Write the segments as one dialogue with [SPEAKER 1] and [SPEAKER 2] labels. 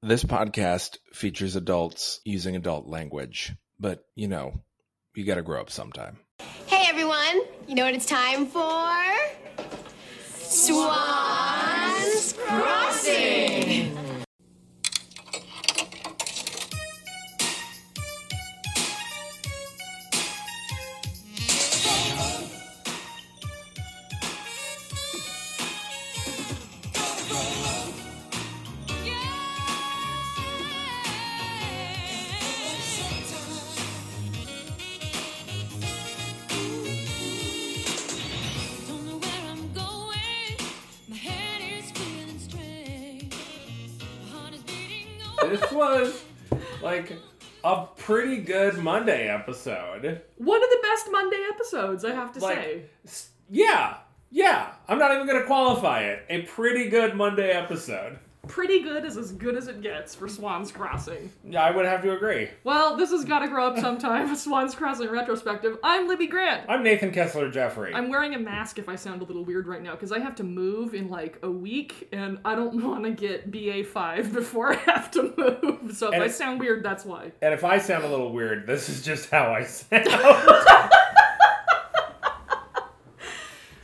[SPEAKER 1] This podcast features adults using adult language, but you know, you gotta grow up sometime.
[SPEAKER 2] Hey everyone, you know what it's time for? Swans!
[SPEAKER 3] This was like a pretty good Monday episode.
[SPEAKER 4] One of the best Monday episodes, I have to
[SPEAKER 3] Like,
[SPEAKER 4] say.
[SPEAKER 3] s- yeah, yeah. I'm not even gonna qualify it. A pretty good Monday episode.
[SPEAKER 4] Pretty good is as good as it gets for Swans Crossing.
[SPEAKER 3] Yeah, I would have to agree.
[SPEAKER 4] Well, this has got to grow up sometime. Swans Crossing retrospective. I'm Libby Grant.
[SPEAKER 3] I'm Nathan Kessler Jeffrey.
[SPEAKER 4] I'm wearing a mask if I sound a little weird right now because I have to move in like a week and I don't want to get BA5 before I have to move. So if
[SPEAKER 3] And
[SPEAKER 4] I sound weird, that's why.
[SPEAKER 3] and if I sound a little weird, this is just how I sound.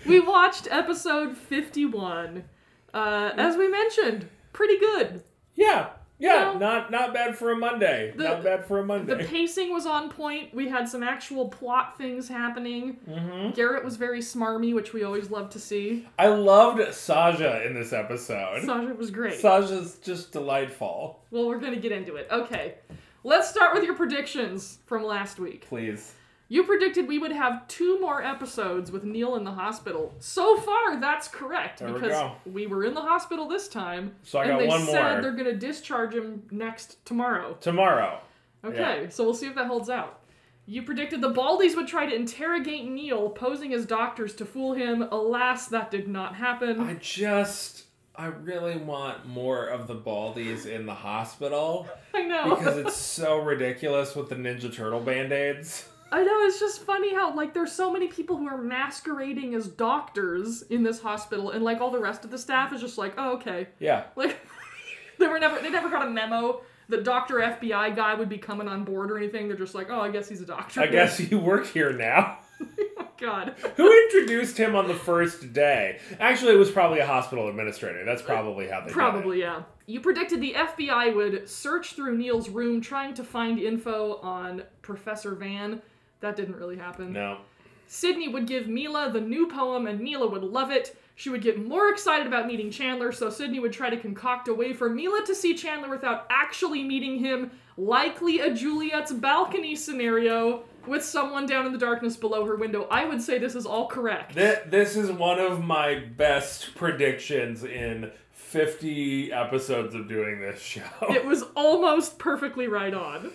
[SPEAKER 4] We watched episode 51. Uh, as we mentioned, pretty good.
[SPEAKER 3] yeah, yeah.
[SPEAKER 4] No.
[SPEAKER 3] Not not bad for a Monday.
[SPEAKER 4] The-
[SPEAKER 3] not bad for a Monday.
[SPEAKER 4] The pacing was on point. We had some actual plot things happening.
[SPEAKER 3] Mm-hmm.
[SPEAKER 4] Garrett was very smarmy, which we always love to see.
[SPEAKER 3] I loved Saja in this episode.
[SPEAKER 4] Sasha was great.
[SPEAKER 3] Saja's just delightful.
[SPEAKER 4] well, we're gonna get into it. Okay, let's start with your predictions from last week.
[SPEAKER 3] Please.
[SPEAKER 4] You predicted we would have two more episodes with Neil in the hospital. So far, that's correct
[SPEAKER 3] There
[SPEAKER 4] because
[SPEAKER 3] go.
[SPEAKER 4] we were in the hospital this time,
[SPEAKER 3] So I
[SPEAKER 4] and
[SPEAKER 3] got
[SPEAKER 4] they
[SPEAKER 3] one
[SPEAKER 4] said
[SPEAKER 3] more.
[SPEAKER 4] they're gonna discharge him next tomorrow.
[SPEAKER 3] Tomorrow.
[SPEAKER 4] Okay, so we'll see if that holds out. You predicted the Baldies would try to interrogate Neil, posing as doctors to fool him. Alas, that did not happen.
[SPEAKER 3] I just, I really want more of the Baldies in the hospital
[SPEAKER 4] I know.
[SPEAKER 3] because it's so ridiculous with the Ninja Turtle band aids.
[SPEAKER 4] I know, it's just funny how, like, there's so many people who are masquerading as doctors in this hospital, and, like, all the rest of the staff is just like, oh, okay.
[SPEAKER 3] Yeah.
[SPEAKER 4] Like, they were never, they never got a memo that Dr. FBI guy would be coming on board or anything. They're just like, oh, I guess he's a doctor.
[SPEAKER 3] I guess you work here now.
[SPEAKER 4] Oh God.
[SPEAKER 3] Who introduced him on the first day? Actually, it was probably a hospital administrator. That's probably how they.
[SPEAKER 4] Probably, yeah. You predicted the FBI would search through Neil's room trying to find info on Professor Van. That didn't really happen.
[SPEAKER 3] No.
[SPEAKER 4] Sydney would give Mila the new poem, and Mila would love it. She would get more excited about meeting Chandler, so Sydney would try to concoct a way for Mila to see Chandler without actually meeting him, likely a Juliet's balcony scenario with someone down in the darkness below her window. I would say this is all correct.
[SPEAKER 3] Th- This is one of my best predictions in 50 episodes of doing this show.
[SPEAKER 4] It was almost perfectly right on.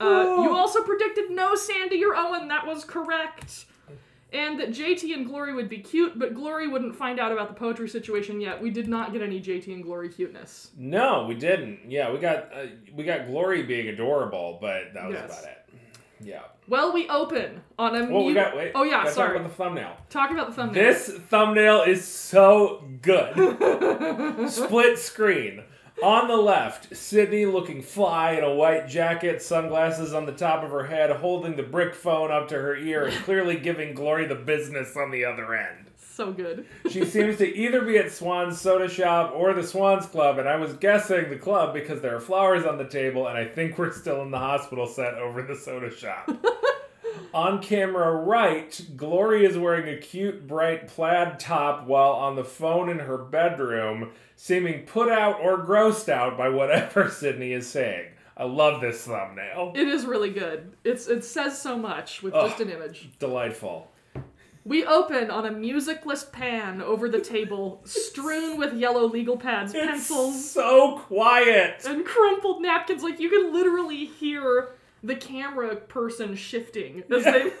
[SPEAKER 4] Uh, you also predicted no Sandy or Owen. That was correct. And that JT and Glory would be cute, but Glory wouldn't find out about the poetry situation yet. We did not get any JT and Glory cuteness.
[SPEAKER 3] No, we didn't. Yeah, we got uh, we got Glory being adorable, but that was
[SPEAKER 4] Yes.
[SPEAKER 3] about it. Yeah.
[SPEAKER 4] Well, we open on a.
[SPEAKER 3] Well, we got wait.
[SPEAKER 4] oh yeah, sorry.
[SPEAKER 3] Talk about the thumbnail.
[SPEAKER 4] Talk about the thumbnail.
[SPEAKER 3] This thumbnail is so good. Split screen. On the left, Sydney looking fly in a white jacket, sunglasses on the top of her head, holding the brick phone up to her ear, and clearly giving Glory the business on the other end.
[SPEAKER 4] so good.
[SPEAKER 3] She seems to either be at Swan's Soda Shop or the Swans Club, and I was guessing the club because there are flowers on the table, and I think we're still in the hospital set over the soda shop. on camera right, Glory is wearing a cute, bright plaid top while on the phone in her bedroom, seeming put out or grossed out by whatever Sydney is saying. I love this thumbnail.
[SPEAKER 4] It is really good. It's it says so much with just an image.
[SPEAKER 3] Delightful.
[SPEAKER 4] We open on a musicless pan over the table, strewn with yellow legal pads,
[SPEAKER 3] It's
[SPEAKER 4] pencils,
[SPEAKER 3] so quiet.
[SPEAKER 4] and crumpled napkins. Like you can literally hear the camera person shifting as
[SPEAKER 3] Yeah.
[SPEAKER 4] they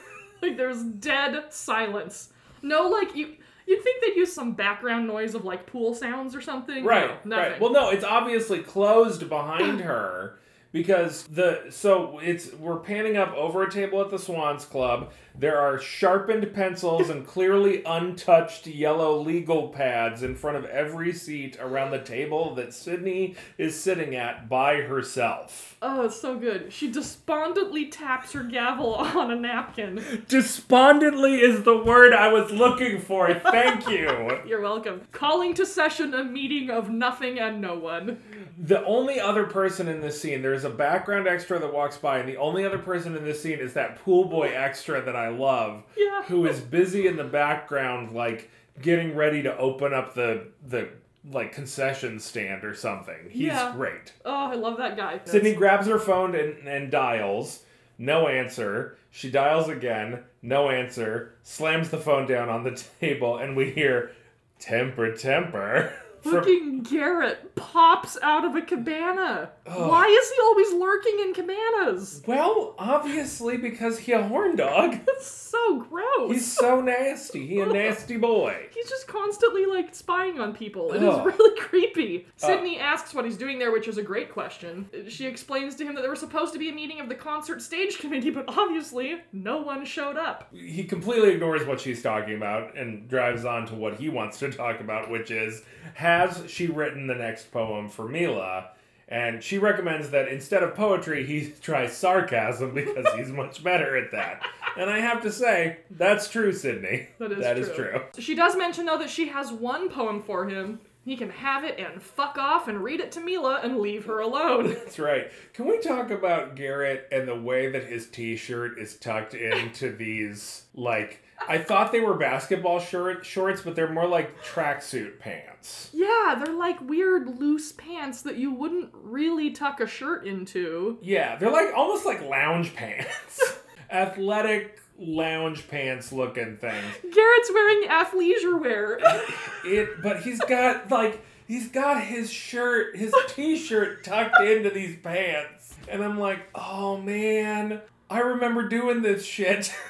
[SPEAKER 4] like there's dead silence. No, like you you'd think they'd use some background noise of like pool sounds or something.
[SPEAKER 3] Right,
[SPEAKER 4] no, nothing.
[SPEAKER 3] right. Well, no, it's obviously closed behind her because the so it's we're panning up over a table at the Swans Club. There are sharpened pencils and clearly untouched yellow legal pads in front of every seat around the table that Sydney is sitting at by herself.
[SPEAKER 4] Oh, it's so good. She despondently taps her gavel on a napkin.
[SPEAKER 3] Despondently is the word I was looking for. Thank you.
[SPEAKER 4] You're welcome. Calling to session a meeting of nothing and no one.
[SPEAKER 3] The only other person in this scene, there's a background extra that walks by, and the only other person in this scene is that pool boy extra that I love,
[SPEAKER 4] Yeah.
[SPEAKER 3] who is busy in the background, like getting ready to open up the the like concession stand or something. He's
[SPEAKER 4] Yeah.
[SPEAKER 3] great.
[SPEAKER 4] Oh, I love that guy.
[SPEAKER 3] Sydney grabs her phone and, and dials. No answer. She dials again. No answer. Slams the phone down on the table, and we hear temper, temper.
[SPEAKER 4] Fucking Garrett pops out of a cabana. Why is he always lurking in cabanas?
[SPEAKER 3] well, obviously because he a horn dog.
[SPEAKER 4] That's so gross.
[SPEAKER 3] He's so nasty. He a nasty boy.
[SPEAKER 4] He's just constantly like spying on people. It is
[SPEAKER 3] Ugh.
[SPEAKER 4] really creepy. Sydney asks what he's doing there, which is a great question. She explains to him that there was supposed to be a meeting of the concert stage committee, but obviously no one showed up.
[SPEAKER 3] He completely ignores what she's talking about and drives on to what he wants to talk about, which is has she written the next poem for Mila? And she recommends that instead of poetry, he tries sarcasm because he's much better at that. And I have to say, that's true, Sydney.
[SPEAKER 4] That is
[SPEAKER 3] That
[SPEAKER 4] true.
[SPEAKER 3] is true.
[SPEAKER 4] She does mention though that she has one poem for him. He can have it and fuck off and read it to Mila and leave her alone.
[SPEAKER 3] That's right. Can we talk about Garrett and the way that his t-shirt is tucked into these like I thought they were basketball short shorts, but they're more like tracksuit pants.
[SPEAKER 4] yeah, they're like weird loose pants that you wouldn't really tuck a shirt into.
[SPEAKER 3] Yeah, they're like almost like lounge pants. Athletic lounge pants looking things.
[SPEAKER 4] Garrett's wearing athleisure wear.
[SPEAKER 3] It but he's got like he's got his shirt, his t-shirt tucked into these pants. And I'm like, "Oh man, I remember doing this shit."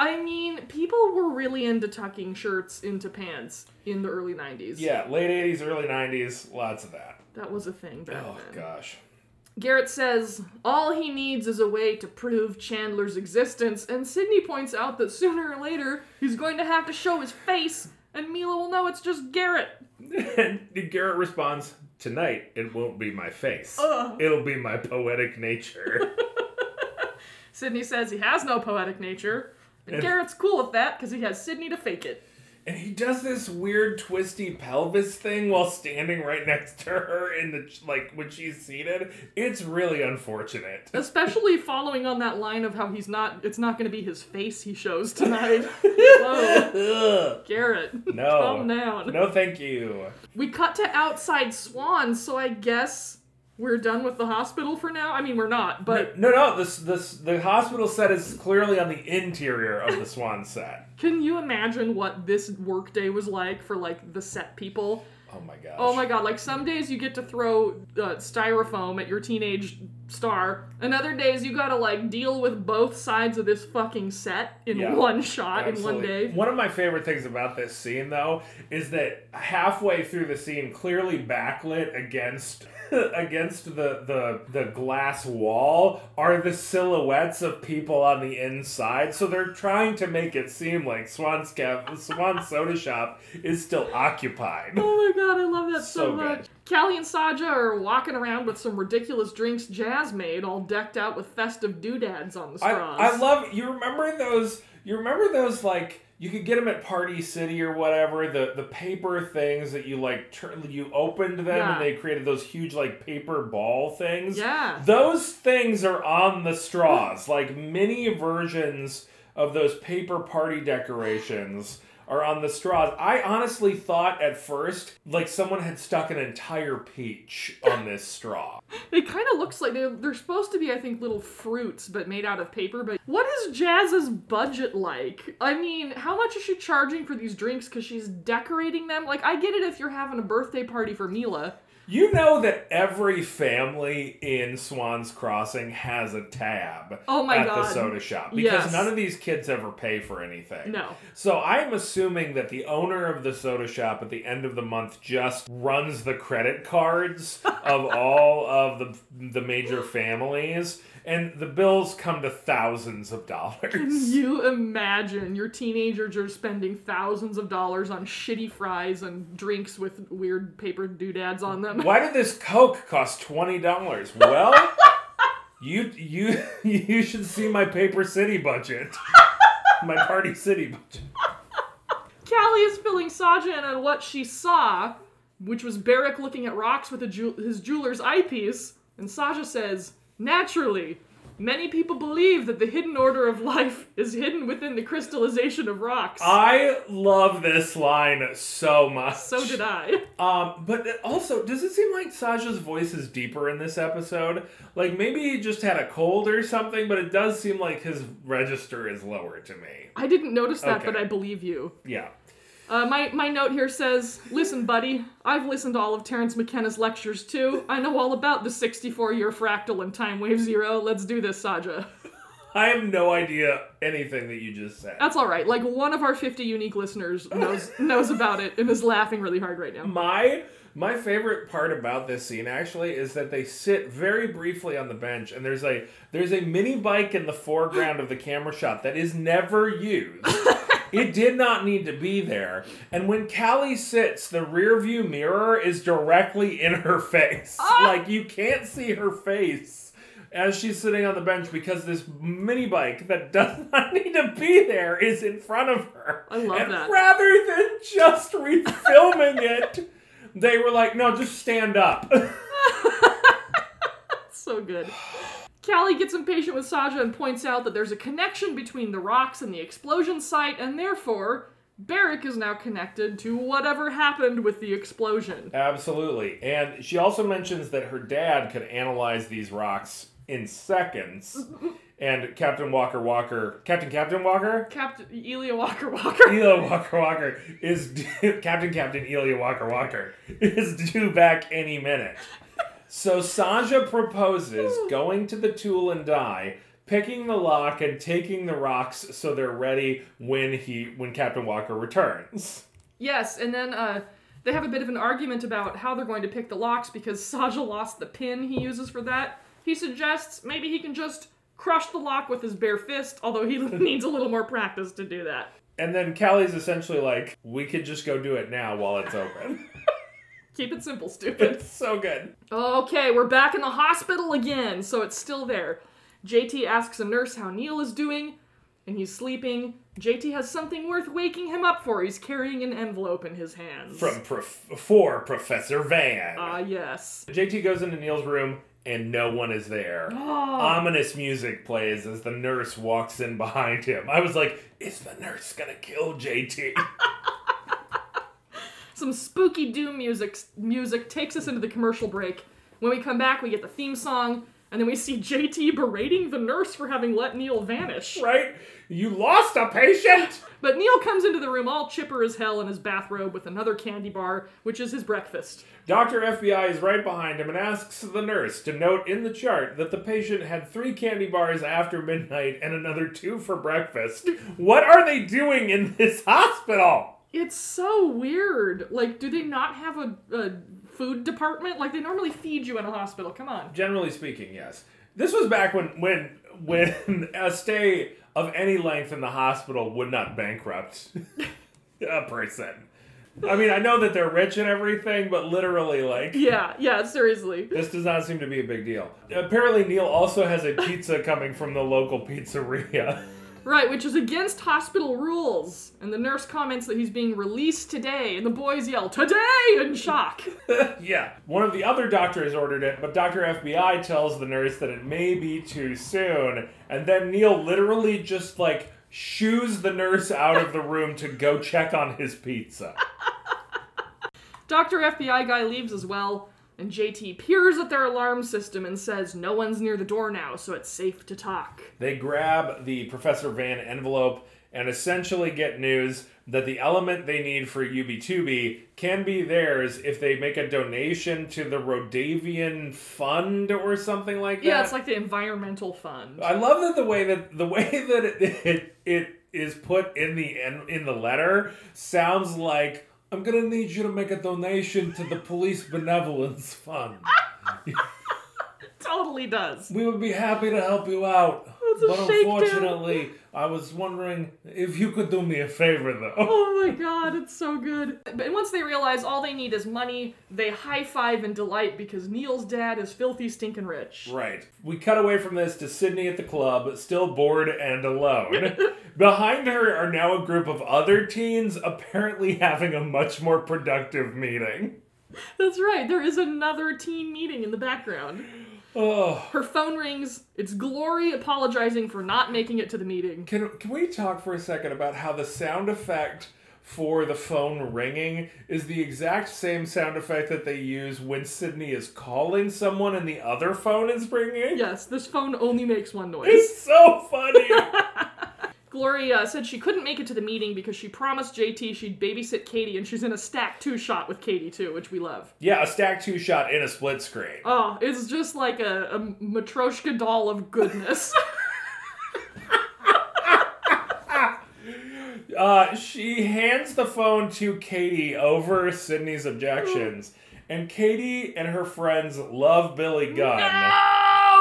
[SPEAKER 4] I mean, people were really into tucking shirts into pants in the early 90s.
[SPEAKER 3] Yeah, late 80s, early 90s, lots of that.
[SPEAKER 4] That was a thing back
[SPEAKER 3] Oh,
[SPEAKER 4] then.
[SPEAKER 3] gosh.
[SPEAKER 4] Garrett says all he needs is a way to prove Chandler's existence, and Sydney points out that sooner or later he's going to have to show his face, and Mila will know it's just Garrett.
[SPEAKER 3] And Garrett responds, Tonight, it won't be my face.
[SPEAKER 4] Ugh.
[SPEAKER 3] It'll be my poetic nature.
[SPEAKER 4] Sydney says he has no poetic nature, and Garrett's cool with that because he has Sydney to fake it.
[SPEAKER 3] and he does this weird twisty pelvis thing while standing right next to her in the, like, when she's seated. It's really unfortunate.
[SPEAKER 4] Especially following on that line of how he's not, it's not going to be his face he shows tonight. Whoa, Garrett,
[SPEAKER 3] No.
[SPEAKER 4] calm down.
[SPEAKER 3] No, thank you.
[SPEAKER 4] We cut to outside Swan, so I guess we're done with the hospital for now. I mean, we're not, but
[SPEAKER 3] No, no, this, this, the hospital set is clearly on the interior of the Swan set.
[SPEAKER 4] can you imagine what this workday was like for like the set people?
[SPEAKER 3] Oh my gosh.
[SPEAKER 4] Oh my god, like some days you get to throw uh, styrofoam at your teenage star, and other days you gotta like deal with both sides of this fucking set in
[SPEAKER 3] Yeah,
[SPEAKER 4] one shot in one day.
[SPEAKER 3] One of my favorite things about this scene, though, is that halfway through the scene, clearly backlit against against the, the the glass wall, are the silhouettes of people on the inside. So they're trying to make it seem like Swan's Caf- Swan Soda Shop is still occupied.
[SPEAKER 4] Oh my god, I love that so,
[SPEAKER 3] So
[SPEAKER 4] much.
[SPEAKER 3] good.
[SPEAKER 4] Callie and Saja are walking around with some ridiculous drinks Jazz made, all decked out with festive doodads on the
[SPEAKER 3] I,
[SPEAKER 4] straws.
[SPEAKER 3] I love you remember those you remember those like you could get them at Party City or whatever the the paper things that you like tur- you opened them
[SPEAKER 4] Yeah.
[SPEAKER 3] and they created those huge like paper ball things
[SPEAKER 4] Yeah.
[SPEAKER 3] those things are on the straws like mini versions of those paper party decorations are on the straws. I honestly thought at first like someone had stuck an entire peach on this straw.
[SPEAKER 4] It kind of looks like they're, they're supposed to be, I think, little fruits, but made out of paper. But what is Jazz's budget like? I mean, how much is she charging for these drinks? Because she's decorating them. Like, I get it if you're having a birthday party for Mila,
[SPEAKER 3] You know that every family in Swan's Crossing has a tab
[SPEAKER 4] Oh my
[SPEAKER 3] at
[SPEAKER 4] God.
[SPEAKER 3] the soda shop because
[SPEAKER 4] Yes.
[SPEAKER 3] none of these kids ever pay for anything.
[SPEAKER 4] No.
[SPEAKER 3] So I'm assuming that the owner of the soda shop at the end of the month just runs the credit cards of all of the the major families and the bills come to thousands of dollars.
[SPEAKER 4] Can you imagine your teenagers are spending thousands of dollars on shitty fries and drinks with weird paper doodads on them.
[SPEAKER 3] Why did this Coke cost twenty dollars? Well, you you you should see my Paper City budget, my Party City budget.
[SPEAKER 4] Callie is filling Saja in on what she saw, which was Barrick looking at rocks with a jew- his jeweler's eyepiece, and Saja says, Naturally, many people believe that the hidden order of life is hidden within the crystallization of rocks.
[SPEAKER 3] I love this line so much.
[SPEAKER 4] so did I.
[SPEAKER 3] Um, but also, does it seem like Sasha's voice is deeper in this episode? Like maybe he just had a cold or something, but it does seem like his register is lower to me.
[SPEAKER 4] I didn't notice that,
[SPEAKER 3] Okay.
[SPEAKER 4] but I believe you.
[SPEAKER 3] Yeah.
[SPEAKER 4] Uh, my, my note here says, Listen, buddy, I've listened to all of Terence McKenna's lectures too. I know all about the 64 year fractal and time wave zero. Let's do this, Saja.
[SPEAKER 3] I have no idea anything that you just said.
[SPEAKER 4] That's all right. Like one of our 50 unique listeners knows knows about it and is laughing really hard right now.
[SPEAKER 3] My my favorite part about this scene actually is that they sit very briefly on the bench and there's a there's a mini bike in the foreground of the camera shot that is never used. it did not need to be there. And when Callie sits, the rear view mirror is directly in her face. Ah! Like you can't see her face as she's sitting on the bench because this mini bike that does not need to be there is in front of her.
[SPEAKER 4] I love
[SPEAKER 3] and
[SPEAKER 4] that.
[SPEAKER 3] Rather than just refilming it, they were like, no, just stand up.
[SPEAKER 4] So good. Callie gets impatient with Saja and points out that there's a connection between the rocks and the explosion site, and therefore, Barrick is now connected to whatever happened with the explosion.
[SPEAKER 3] Absolutely. And she also mentions that her dad could analyze these rocks in seconds. Mm-hmm. And Captain Walker Walker, Captain Captain Walker?
[SPEAKER 4] Captain Elia Walker Walker.
[SPEAKER 3] Elia Walker Walker is due, Captain Captain Elia Walker Walker is due back any minute. So Sanja proposes going to the tool and die, picking the lock and taking the rocks so they're ready when he when Captain Walker returns.
[SPEAKER 4] Yes, and then uh, they have a bit of an argument about how they're going to pick the locks because Saja lost the pin he uses for that. He suggests maybe he can just crush the lock with his bare fist, although he needs a little more practice to do that.
[SPEAKER 3] And then Callie's essentially like, we could just go do it now while it's open.
[SPEAKER 4] Keep it simple, stupid.
[SPEAKER 3] it's so good.
[SPEAKER 4] Okay, we're back in the hospital again, so it's still there. JT asks a nurse how Neil is doing, and he's sleeping. JT has something worth waking him up for. He's carrying an envelope in his hands.
[SPEAKER 3] From prof- for Professor Van.
[SPEAKER 4] Ah, yes.
[SPEAKER 3] JT goes into Neil's room and no one is there. Ominous music plays as the nurse walks in behind him. I was like, is the nurse gonna kill JT?
[SPEAKER 4] Some spooky doom music music takes us into the commercial break. When we come back, we get the theme song, and then we see JT berating the nurse for having let Neil vanish.
[SPEAKER 3] right? You lost a patient?
[SPEAKER 4] But Neil comes into the room all chipper as hell in his bathrobe with another candy bar, which is his breakfast.
[SPEAKER 3] Dr. FBI is right behind him and asks the nurse to note in the chart that the patient had three candy bars after midnight and another two for breakfast. What are they doing in this hospital?
[SPEAKER 4] It's so weird. Like, do they not have a, a food department? Like, they normally feed you in a hospital. Come on.
[SPEAKER 3] Generally speaking, yes. This was back when when when a stay of any length in the hospital would not bankrupt a person. I mean, I know that they're rich and everything, but literally, like,
[SPEAKER 4] Yeah, yeah, seriously.
[SPEAKER 3] this does not seem to be a big deal. Apparently, Neil also has a pizza coming from the local pizzeria.
[SPEAKER 4] Right, which is against hospital rules. And the nurse comments that he's being released today, and the boys yell, Today! in shock.
[SPEAKER 3] yeah. One of the other doctors ordered it, but Dr. FBI tells the nurse that it may be too soon. And then Neil literally just like shoos the nurse out of the room to go check on his pizza.
[SPEAKER 4] Dr. FBI guy leaves as well, and JT peers at their alarm system and says, No one's near the door now, so it's safe to talk.
[SPEAKER 3] They grab the Professor Van envelope and essentially get news that the element they need for UB2B can be theirs if they make a donation to the Rodavian Fund or something like that.
[SPEAKER 4] Yeah, it's like the environmental fund.
[SPEAKER 3] I love that the way that the way that it it, it is put in the in, in the letter sounds like I'm gonna need you to make a donation to the Police Benevolence Fund.
[SPEAKER 4] totally does.
[SPEAKER 3] We would be happy to help you out. But unfortunately, I was wondering if you could do me a favor though.
[SPEAKER 4] Oh my god, it's so good. But once they realize all they need is money, they high five in delight because Neil's dad is filthy stinking rich.
[SPEAKER 3] Right. We cut away from this to Sydney at the club, still bored and alone. Behind her are now a group of other teens, apparently having a much more productive meeting.
[SPEAKER 4] That's right, there is another teen meeting in the background.
[SPEAKER 3] Oh.
[SPEAKER 4] Her phone rings. It's Glory apologizing for not making it to the meeting.
[SPEAKER 3] Can, can we talk for a second about how the sound effect for the phone ringing is the exact same sound effect that they use when Sydney is calling someone and the other phone is ringing?
[SPEAKER 4] Yes, this phone only makes one noise.
[SPEAKER 3] It's so funny.
[SPEAKER 4] Glory uh, said she couldn't make it to the meeting because she promised JT she'd babysit Katie, and she's in a stack two shot with Katie too, which we love.
[SPEAKER 3] yeah, a stack two shot in a split screen.
[SPEAKER 4] Oh, it's just like a, a Matryoshka doll of goodness.
[SPEAKER 3] Uh, she hands the phone to Katie over Sydney's objections, and Katie and her friends love Billy Gunn.
[SPEAKER 4] no,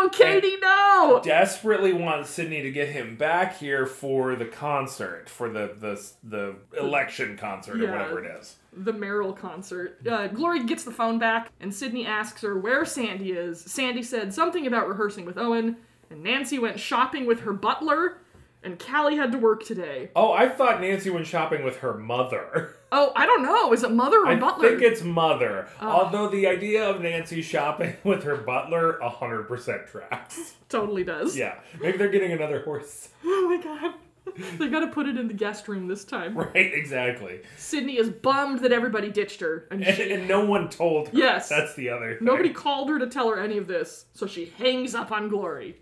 [SPEAKER 4] Katie, no.
[SPEAKER 3] Desperately wants Sydney to get him back here for the concert, for the the the election concert or whatever it is.
[SPEAKER 4] The Meryl concert. Uh, Glory gets the phone back, and Sydney asks her where Sandy is. Sandy said something about rehearsing with Owen, and Nancy went shopping with her butler, and Callie had to work today.
[SPEAKER 3] Oh, I thought Nancy went shopping with her mother.
[SPEAKER 4] Oh, I don't know. Is it mother or
[SPEAKER 3] I
[SPEAKER 4] butler?
[SPEAKER 3] I think it's mother.
[SPEAKER 4] Oh.
[SPEAKER 3] Although the idea of Nancy shopping with her butler, hundred percent tracks.
[SPEAKER 4] totally does.
[SPEAKER 3] Yeah, maybe they're getting another horse.
[SPEAKER 4] Oh my god. they gotta put it in the guest room this time.
[SPEAKER 3] Right, exactly.
[SPEAKER 4] Sydney is bummed that everybody ditched her, and
[SPEAKER 3] And,
[SPEAKER 4] she,
[SPEAKER 3] and no one told her.
[SPEAKER 4] Yes.
[SPEAKER 3] That's the other thing.
[SPEAKER 4] nobody called her to tell her any of this, so she hangs up on Glory.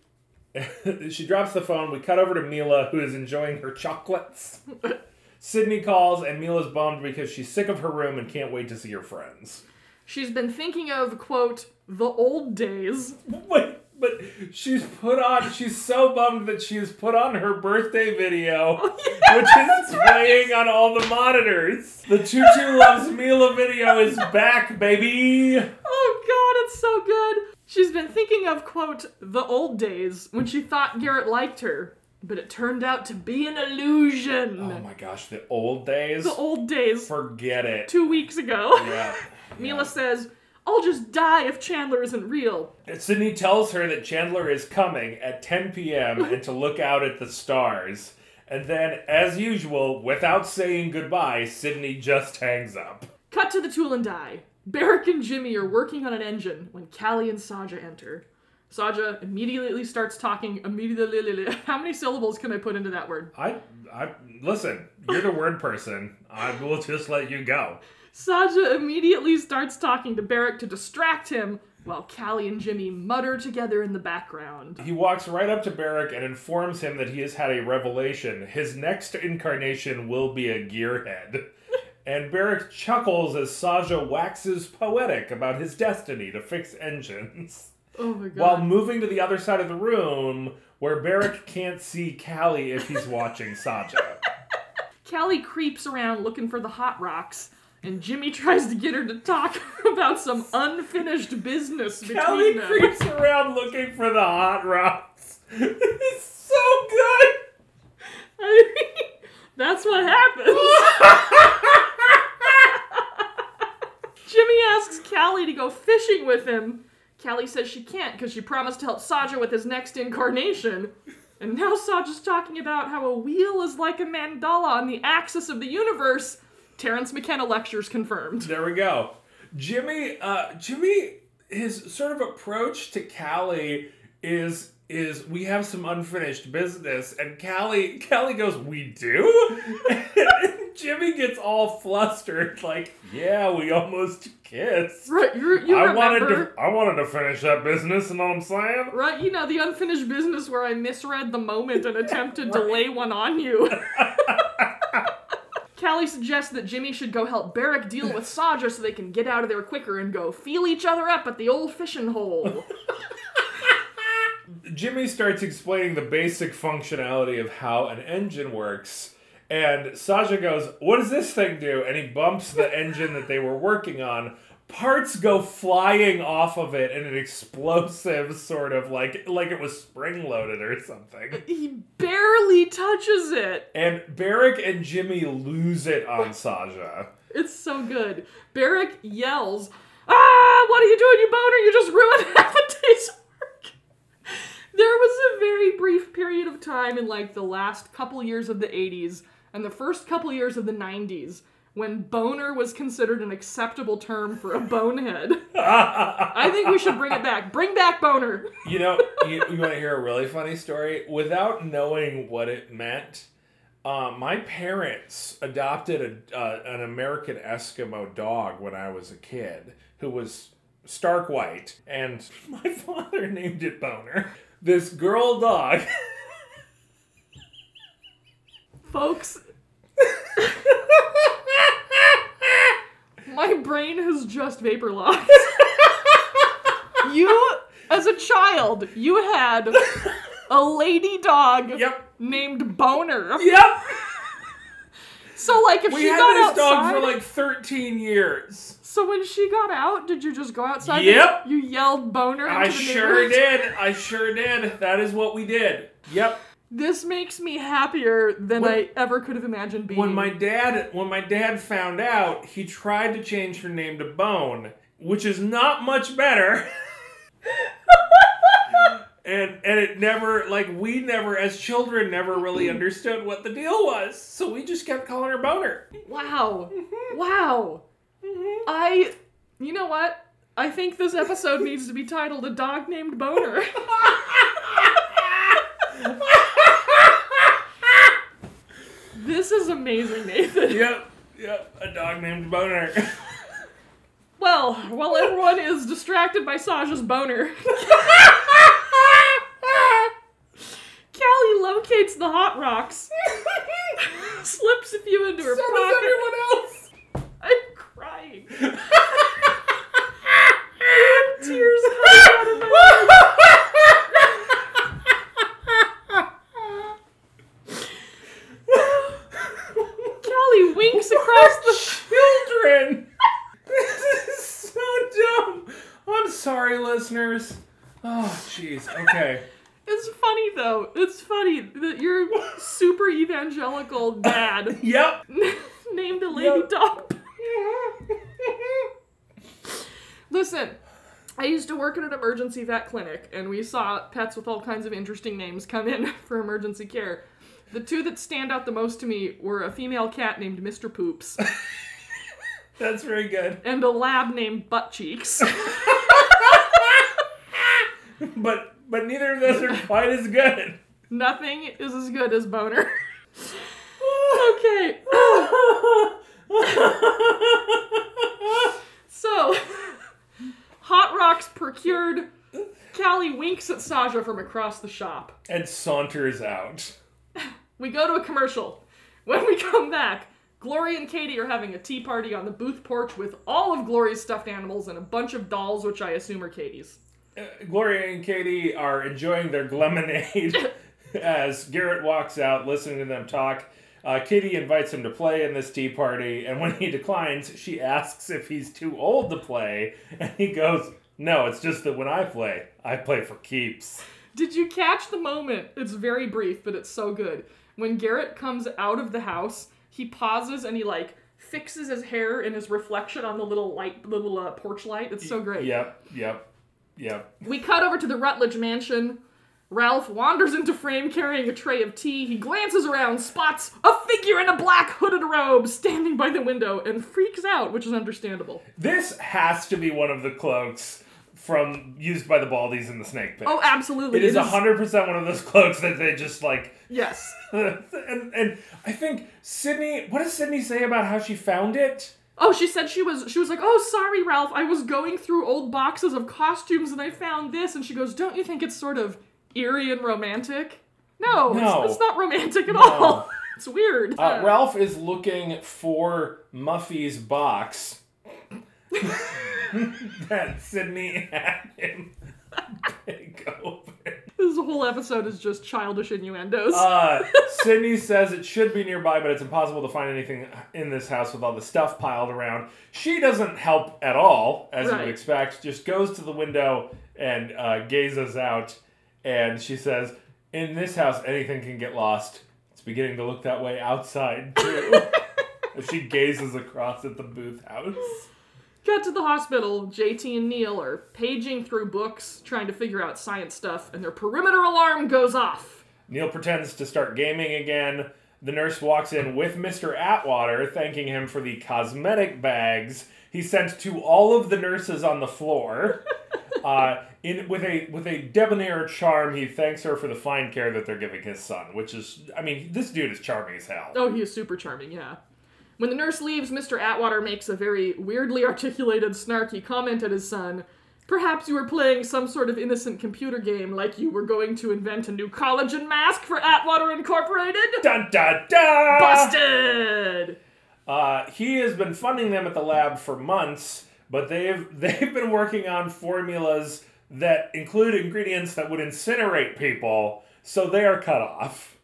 [SPEAKER 3] she drops the phone. We cut over to Mila, who is enjoying her chocolates. Sydney calls, and Mila's bummed because she's sick of her room and can't wait to see her friends.
[SPEAKER 4] She's been thinking of, quote, the old days.
[SPEAKER 3] Wait, but she's put on, she's so bummed that she's put on her birthday video, oh, which is playing on all the monitors. The Choo Choo Loves Mila video is back, baby!
[SPEAKER 4] Oh god, it's so good. She's been thinking of, quote, the old days when she thought Garrett liked her, but it turned out to be an illusion.
[SPEAKER 3] Oh my gosh, the old days?
[SPEAKER 4] the old days,
[SPEAKER 3] Forget it.
[SPEAKER 4] two weeks ago.
[SPEAKER 3] Yeah.
[SPEAKER 4] Mila says, I'll just die if Chandler isn't real.
[SPEAKER 3] Sydney tells her that Chandler is coming at 10 p.m. and to look out at the stars. And then, as usual, without saying goodbye, Sydney just hangs up.
[SPEAKER 4] Cut to the tool and die. Barrick and Jimmy are working on an engine when Callie and Saja enter. Saja immediately starts talking immediately. How many syllables can I put into that word?
[SPEAKER 3] I, I, listen, you're the word person. I will just let you go.
[SPEAKER 4] Saja immediately starts talking to Barrick to distract him, while Callie and Jimmy mutter together in the background.
[SPEAKER 3] He walks right up to Barrick and informs him that he has had a revelation. His next incarnation will be a gearhead. And Barrick chuckles as Saja waxes poetic about his destiny to fix engines.
[SPEAKER 4] Oh my god.
[SPEAKER 3] while moving to the other side of the room where Barrick can't see Callie if he's watching Saja.
[SPEAKER 4] Callie creeps around looking for the hot rocks, and Jimmy tries to get her to talk about some unfinished business between
[SPEAKER 3] Callie
[SPEAKER 4] them.
[SPEAKER 3] creeps around looking for the hot rocks. It's so good.
[SPEAKER 4] I mean, that's what happens. Jimmy asks Callie to go fishing with him. Callie says she can't because she promised to help Saja with his next incarnation. And now Saja's talking about how a wheel is like a mandala on the axis of the universe. Terence McKenna lectures confirmed.
[SPEAKER 3] There we go. Jimmy, uh, Jimmy, his sort of approach to Callie is is we have some unfinished business, and Callie, Callie goes, we do. Jimmy gets all flustered, like, "Yeah, we almost kissed."
[SPEAKER 4] Right, you you
[SPEAKER 3] I
[SPEAKER 4] remember?
[SPEAKER 3] wanted to, I wanted to finish that business. You know what I'm saying?
[SPEAKER 4] Right, you know, the unfinished business where I misread the moment and attempted to lay one on you. Callie suggests that Jimmy should go help Barrick deal with Saja so they can get out of there quicker and go feel each other up at the old fishing hole.
[SPEAKER 3] Jimmy starts explaining the basic functionality of how an engine works. And Sasha goes, What does this thing do? And he bumps the engine that they were working on. Parts go flying off of it in an explosive sort of like like it was spring loaded or something.
[SPEAKER 4] he barely touches it.
[SPEAKER 3] And Barrick and Jimmy lose it on Saja.
[SPEAKER 4] It's so good. Barrick yells, Ah, what are you doing, you boner? You just ruined half a day's work. There was a very brief period of time in like the last couple years of the 80s and the first couple years of the 90s when boner was considered an acceptable term for a bonehead. I think we should bring it back. Bring back boner.
[SPEAKER 3] You know, you, you want to hear a really funny story? Without knowing what it meant, uh, my parents adopted a, uh, an American Eskimo dog when I was a kid who was stark white, and my father named it Boner. This girl dog.
[SPEAKER 4] Folks, my brain has just vapor locked. you, as a child, you had a lady dog
[SPEAKER 3] yep.
[SPEAKER 4] named Boner.
[SPEAKER 3] Yep.
[SPEAKER 4] So, like, if
[SPEAKER 3] We
[SPEAKER 4] she
[SPEAKER 3] had
[SPEAKER 4] got
[SPEAKER 3] this
[SPEAKER 4] outside,
[SPEAKER 3] dog for like 13 years.
[SPEAKER 4] so when she got out, did you just go outside?
[SPEAKER 3] Yep.
[SPEAKER 4] and You yelled Boner. Into
[SPEAKER 3] I
[SPEAKER 4] the
[SPEAKER 3] sure did. I sure did. That is what we did. Yep.
[SPEAKER 4] This makes me happier than
[SPEAKER 3] When-
[SPEAKER 4] I ever could have imagined being.
[SPEAKER 3] When my dad when my dad found out, he tried to change her name to Bone, which is not much better. and and it never like we never as children never really understood what the deal was. So we just kept calling her Boner.
[SPEAKER 4] Wow.
[SPEAKER 3] Mm-hmm.
[SPEAKER 4] Wow. I. You know what? I think this episode needs to be titled A Dog Named Boner. this is amazing, Nathan.
[SPEAKER 3] yep. Yep. A dog named Boner.
[SPEAKER 4] Well, while everyone is distracted by Saja's boner, Locates the hot rocks, slips a few into her
[SPEAKER 3] so
[SPEAKER 4] pocket.
[SPEAKER 3] does everyone else.
[SPEAKER 4] I'm crying. Tears coming out of my eyes. Callie winks across the.
[SPEAKER 3] children. this is so dumb. I'm sorry, listeners. Oh, jeez. Okay.
[SPEAKER 4] It's funny though. It's funny that your super evangelical dad
[SPEAKER 3] Yep.
[SPEAKER 4] named a lady
[SPEAKER 3] Yep.
[SPEAKER 4] dog. Listen, I used to work at an emergency vet clinic, and we saw pets with all kinds of interesting names come in for emergency care. The two that stand out the most to me were a female cat named Mr. Poops
[SPEAKER 3] That's very good.
[SPEAKER 4] and a lab named Butt Cheeks.
[SPEAKER 3] But but neither of those are quite as good.
[SPEAKER 4] Nothing is as good as Boner. okay. So, Hot Rocks procured. Callie winks at Saja from across the shop.
[SPEAKER 3] and saunters out.
[SPEAKER 4] We go to a commercial. When we come back, Glory and Katie are having a tea party on the booth porch with all of Glory's stuffed animals and a bunch of dolls, which I assume are Katie's.
[SPEAKER 3] Uh, Gloria and Katie are enjoying their lemonade as Garrett walks out, listening to them talk. Uh, Katie invites him to play in this tea party, and when he declines, she asks if he's too old to play, and he goes, "No, it's just that when I play, I play for keeps."
[SPEAKER 4] Did you catch the moment? It's very brief, but it's so good. When Garrett comes out of the house, he pauses and he like fixes his hair in his reflection on the little light, little uh, porch light. It's so great.
[SPEAKER 3] Yep, yep, yep.
[SPEAKER 4] We cut over to the Rutledge mansion. Ralph wanders into frame carrying a tray of tea. He glances around, spots a figure in a black hooded robe standing by the window, and freaks out, which is understandable.
[SPEAKER 3] This has to be one of the cloaks from used by the Baldies in the Snake Pit.
[SPEAKER 4] Oh, absolutely.
[SPEAKER 3] It is hundred percent one of those cloaks that they just like.
[SPEAKER 4] Yes.
[SPEAKER 3] and, and I think Sydney. What does Sydney say about how she found it?
[SPEAKER 4] Oh, she said she was she was like, "Oh, sorry, Ralph. I was going through old boxes of costumes and I found this." And she goes, "Don't you think it's sort of eerie and romantic?" No,
[SPEAKER 3] No.
[SPEAKER 4] It's, it's not romantic at all. it's weird.
[SPEAKER 3] Uh, Ralph is looking for Muffy's box that Sydney had him pick open.
[SPEAKER 4] This whole episode is just childish innuendos.
[SPEAKER 3] Uh, Sydney says it should be nearby, but it's impossible to find anything in this house with all the stuff piled around. She doesn't help at all, as you would expect. Just goes to the window and uh, gazes out, and she says, "In this house, anything can get lost. It's beginning to look that way outside too." as she gazes across at the booth house.
[SPEAKER 4] Cut to the hospital. JT and Neil are paging through books, trying to figure out science stuff, and their perimeter alarm goes off.
[SPEAKER 3] Neil pretends to start gaming again. The nurse walks in with Mr. Atwater, thanking him for the cosmetic bags he sent to all of the nurses on the floor. Uh, in with a with a debonair charm, he thanks her for the fine care that they're giving his son. Which is, I mean, this dude is charming as hell.
[SPEAKER 4] Oh, he is super charming, yeah. When the nurse leaves, Mr. Atwater makes a very weirdly articulated, snarky comment at his son. Perhaps you were playing some sort of innocent computer game, like you were going to invent a new collagen mask for Atwater Incorporated?
[SPEAKER 3] Dun dun dun!
[SPEAKER 4] Busted!
[SPEAKER 3] Uh, he has been funding them at the lab for months, but they've they've been working on formulas that include ingredients that would incinerate people, so they are cut off.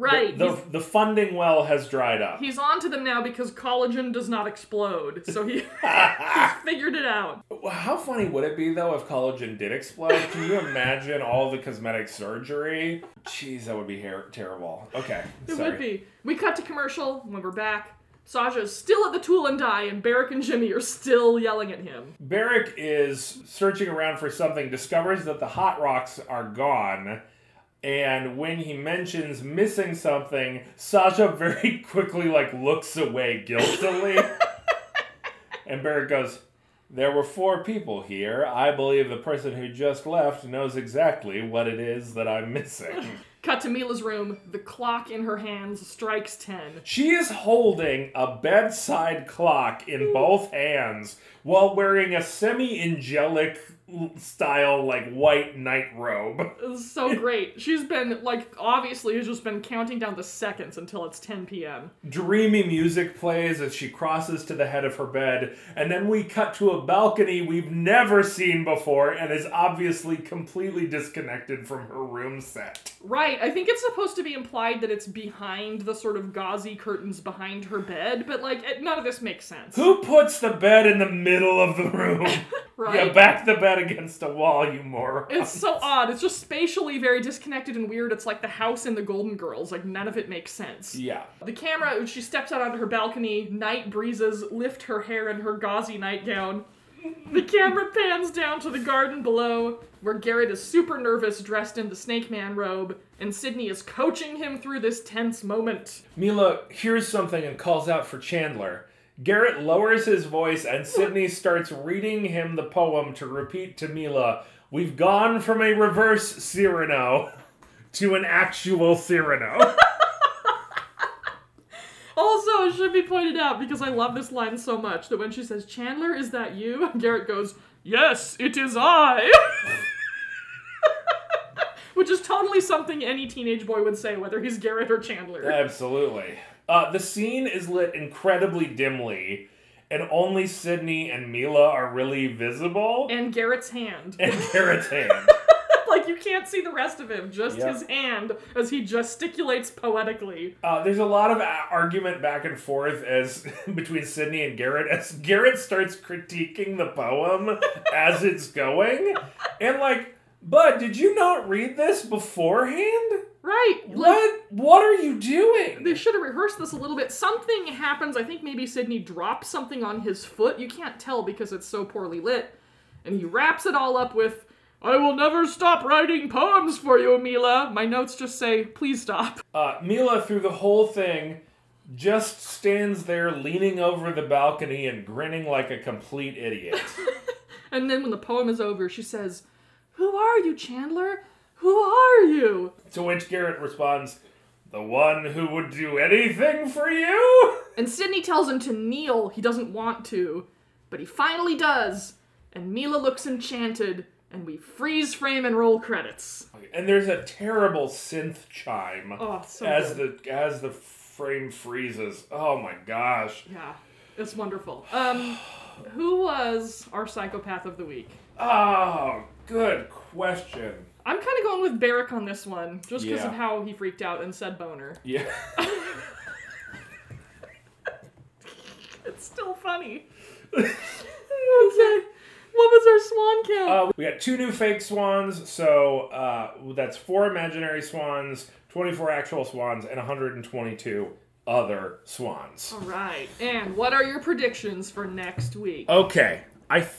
[SPEAKER 4] Right.
[SPEAKER 3] The,
[SPEAKER 4] he's,
[SPEAKER 3] the funding well has dried up.
[SPEAKER 4] he's on to them now because collagen does not explode, so he, he's figured it out.
[SPEAKER 3] How funny would it be though if collagen did explode? Can you imagine all the cosmetic surgery? Jeez, that would be hair- terrible. Okay,
[SPEAKER 4] It
[SPEAKER 3] sorry.
[SPEAKER 4] would be. We cut to commercial when we're back. Sasha's still at the tool and die, and Barrick and Jimmy are still yelling at him.
[SPEAKER 3] Barrick is searching around for something, discovers that the hot rocks are gone, and when he mentions missing something, Sasha very quickly like looks away guiltily. and Barrick goes, There were four people here. I believe the person who just left knows exactly what it is that I'm missing.
[SPEAKER 4] Cut to Mila's room. The clock in her hands strikes 10.
[SPEAKER 3] She is holding a bedside clock in both hands while wearing a semi angelic style, like white night robe.
[SPEAKER 4] It's so great. She's been, like, obviously has just been counting down the seconds until it's 10 p.m.
[SPEAKER 3] Dreamy music plays as she crosses to the head of her bed, and then we cut to a balcony we've never seen before and is obviously completely disconnected from her room set.
[SPEAKER 4] Right, I think it's supposed to be implied that it's behind the sort of gauzy curtains behind her bed, but, like, it, none of this makes sense.
[SPEAKER 3] Who puts the bed in the middle of the room?
[SPEAKER 4] Right?
[SPEAKER 3] Yeah, back the bed against a wall, you moron.
[SPEAKER 4] It's so odd. It's just spatially very disconnected and weird. It's like the house in the Golden Girls. Like, none of it makes sense.
[SPEAKER 3] Yeah.
[SPEAKER 4] The camera, she steps out onto her balcony, night breezes lift her hair in her gauzy nightgown. The camera pans down to the garden below, where Garrett is super nervous, dressed in the Snake Man robe, and Sydney is coaching him through this tense moment.
[SPEAKER 3] Mila hears something and calls out for Chandler. Garrett lowers his voice and Sydney starts reading him the poem to repeat to Mila, We've gone from a reverse Cyrano to an actual Cyrano.
[SPEAKER 4] Also, it should be pointed out, because I love this line so much, that when she says, Chandler, is that you? Garrett goes, Yes, it is I! Which is totally something any teenage boy would say, whether he's Garrett or Chandler.
[SPEAKER 3] Absolutely. Uh, the scene is lit incredibly dimly, and only Sydney and Mila are really visible.
[SPEAKER 4] And Garrett's hand.
[SPEAKER 3] And Garrett's hand.
[SPEAKER 4] like, you can't see the rest of him, just
[SPEAKER 3] Yep.
[SPEAKER 4] his hand as he gesticulates poetically.
[SPEAKER 3] Uh, there's a lot of a- argument back and forth as between Sydney and Garrett as Garrett starts critiquing the poem as it's going, and like, Bud, did you not read this beforehand?
[SPEAKER 4] Right. Like,
[SPEAKER 3] What? What are you doing?
[SPEAKER 4] They should have rehearsed this a little bit. Something happens. I think maybe Sydney drops something on his foot. You can't tell because it's so poorly lit. And he wraps it all up with, I will never stop writing poems for you, Mila. My notes just say, please stop.
[SPEAKER 3] Uh, Mila, through the whole thing, just stands there leaning over the balcony and grinning like a complete idiot.
[SPEAKER 4] And then when the poem is over, she says, Who are you, Chandler? Who are you?
[SPEAKER 3] To which Garrett responds, The one who would do anything for you?
[SPEAKER 4] And Sydney tells him to kneel. He doesn't want to, but he finally does. And Mila looks enchanted, and we freeze frame and roll credits.
[SPEAKER 3] And there's a terrible synth chime
[SPEAKER 4] Oh, so
[SPEAKER 3] as
[SPEAKER 4] good.
[SPEAKER 3] the as the frame freezes. Oh my gosh.
[SPEAKER 4] Yeah, it's wonderful. Um, who was our psychopath of the week?
[SPEAKER 3] Oh, good question.
[SPEAKER 4] I'm kind of going with Barrick on this one, just because
[SPEAKER 3] Yeah.
[SPEAKER 4] of how he freaked out and said boner.
[SPEAKER 3] Yeah.
[SPEAKER 4] It's still funny. okay. What was our swan count?
[SPEAKER 3] Uh, we got two new fake swans, so uh, that's four imaginary swans, 24 actual swans, and 122 other swans.
[SPEAKER 4] All right. And what are your predictions for next week?
[SPEAKER 3] Okay, I th-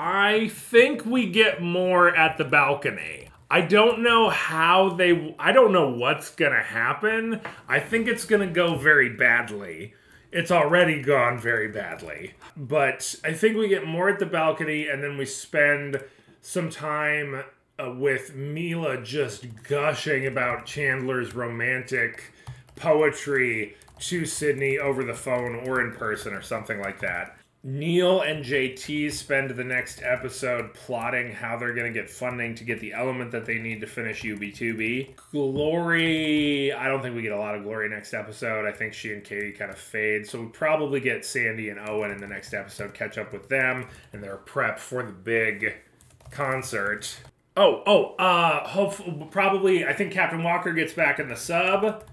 [SPEAKER 3] I think we get more at the balcony. I don't know how they. I don't know what's gonna happen. I think it's gonna go very badly. It's already gone very badly. But I think we get more at the balcony, and then we spend some time uh, with Mila just gushing about Chandler's romantic poetry to Sydney over the phone or in person or something like that. Neil and JT spend the next episode plotting how they're going to get funding to get the element that they need to finish UB2B. Glory, I don't think we get a lot of Glory next episode. I think she and Katie kind of fade. So we probably get Sandy and Owen in the next episode, catch up with them and their prep for the big concert. Oh, oh, uh, hopefully, probably, I think Captain Walker gets back in the sub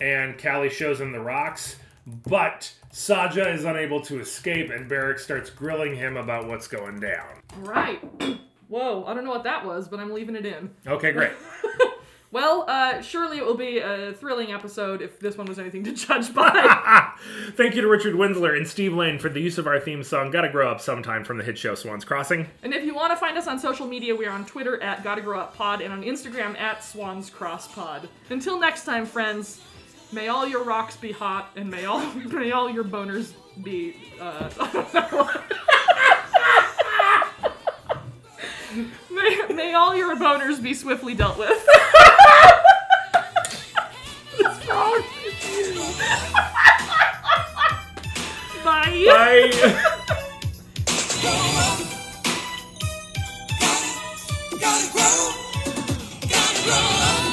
[SPEAKER 3] and Callie shows him the rocks, but Saja is unable to escape, and Barrick starts grilling him about what's going down.
[SPEAKER 4] Right. Whoa, I don't know what that was, but I'm leaving it in.
[SPEAKER 3] Okay, great.
[SPEAKER 4] Well, uh, surely it will be a thrilling episode if this one was anything to judge by.
[SPEAKER 3] Thank you to Richard Winsler and Steve Lane for the use of our theme song, Gotta Grow Up Sometime from the hit show Swans Crossing.
[SPEAKER 4] and if you want to find us on social media, we are on Twitter at Gotta Grow Up Pod and on Instagram at Swans Cross Pod. Until next time, friends, may all your rocks be hot and may all may all your boners be. Uh, may, may all your boners be swiftly dealt with. What's wrong? Bye.
[SPEAKER 3] Bye.
[SPEAKER 5] Gotta grow, gotta grow